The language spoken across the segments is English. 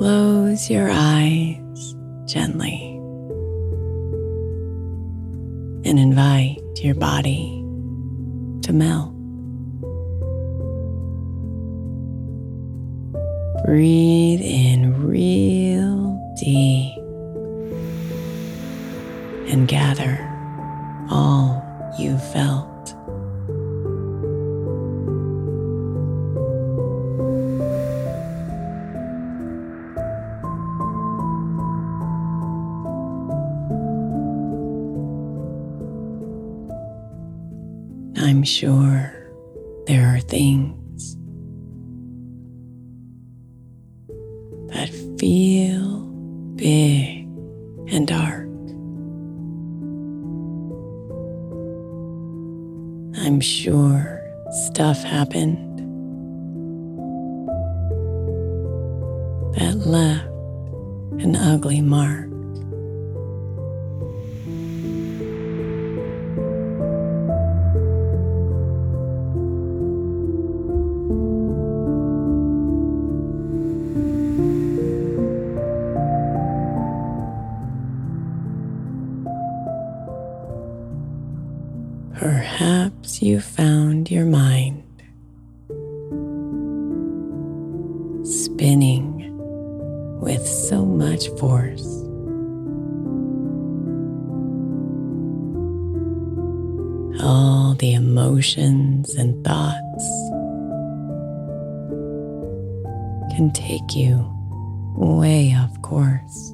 Close your eyes gently and invite your body to melt. Breathe in real deep and gather all you felt. I'm sure there are things that feel Perhaps you found your mind spinning with so much force. All the emotions and thoughts can take you way off course.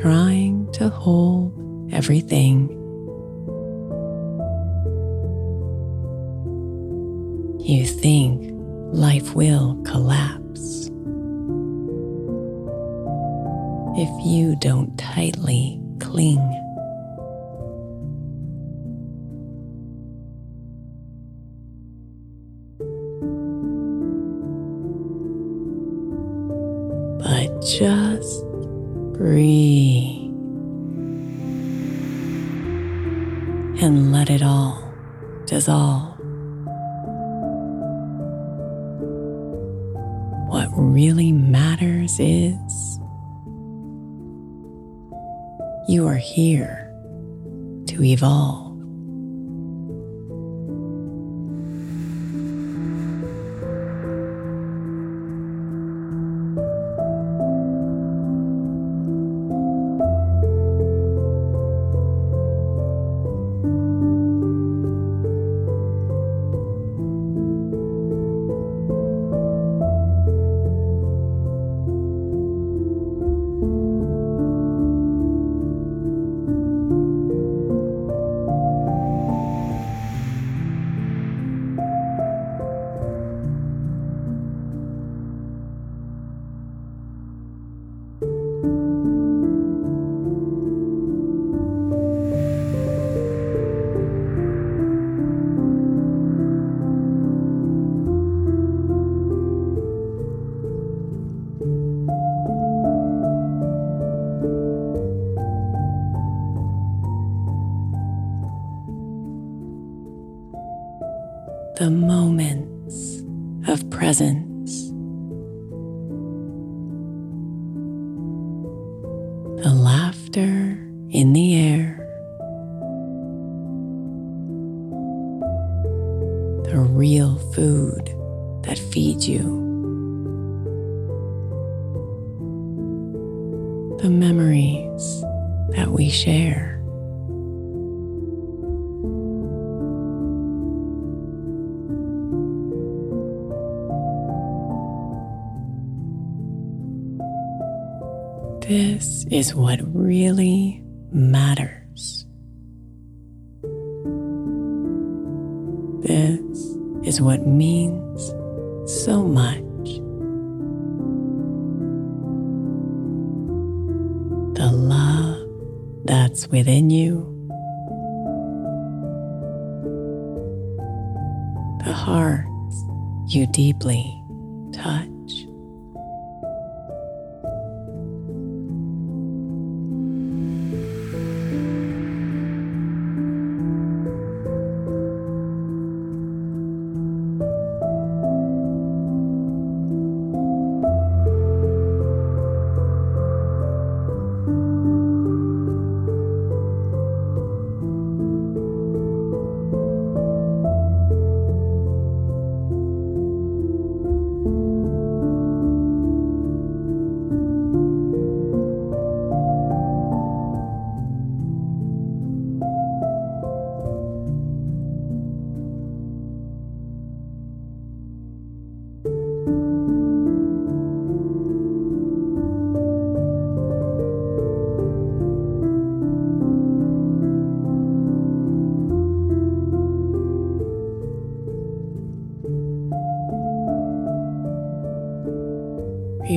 trying to hold everything. You think life will collapse if you don't tightly cling dissolve. What really matters is you are here to evolve. This is what really matters. This is what means so much. The love that's within you, the hearts you deeply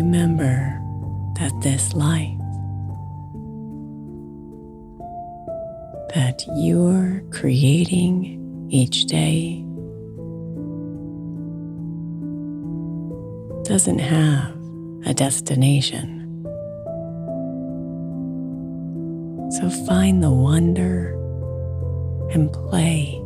Remember that this life that you're creating each day doesn't have a destination. So find the wonder and play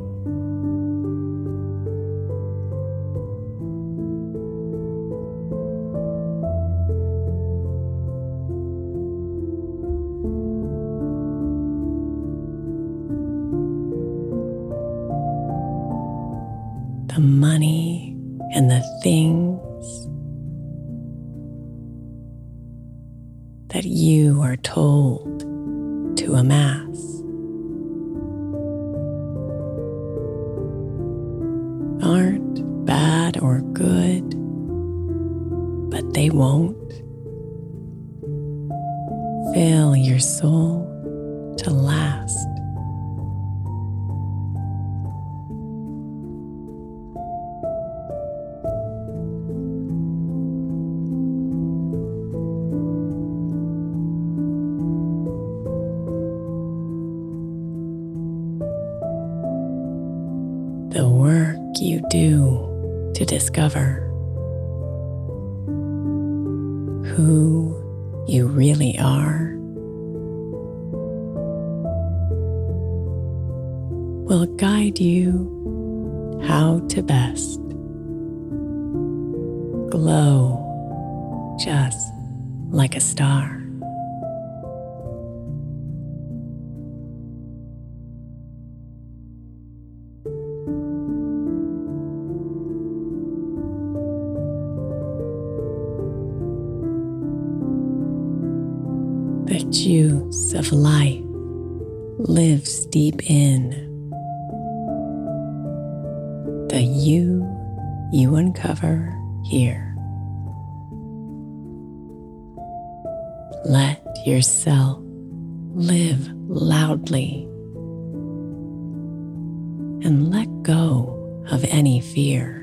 told to amass. Aren't bad or good, but they won't fill your soul to last. Will guide you how to best glow just like a star. Yourself live loudly and let go of any fear.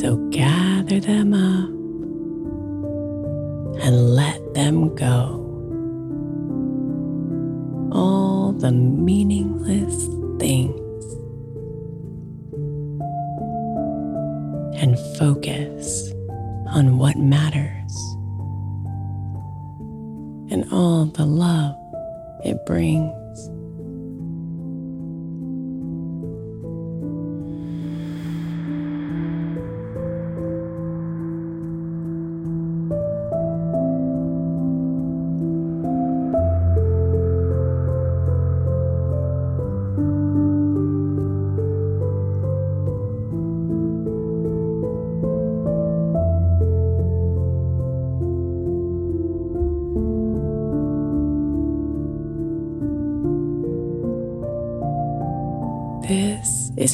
So gather them up and let them go. All the meaningless things. And focus on what matters and all the love it brings.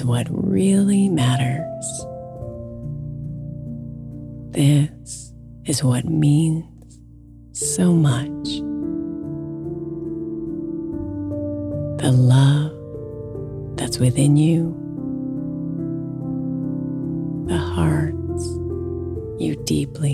What really matters. This is what means so much. The love that's within you, the hearts you deeply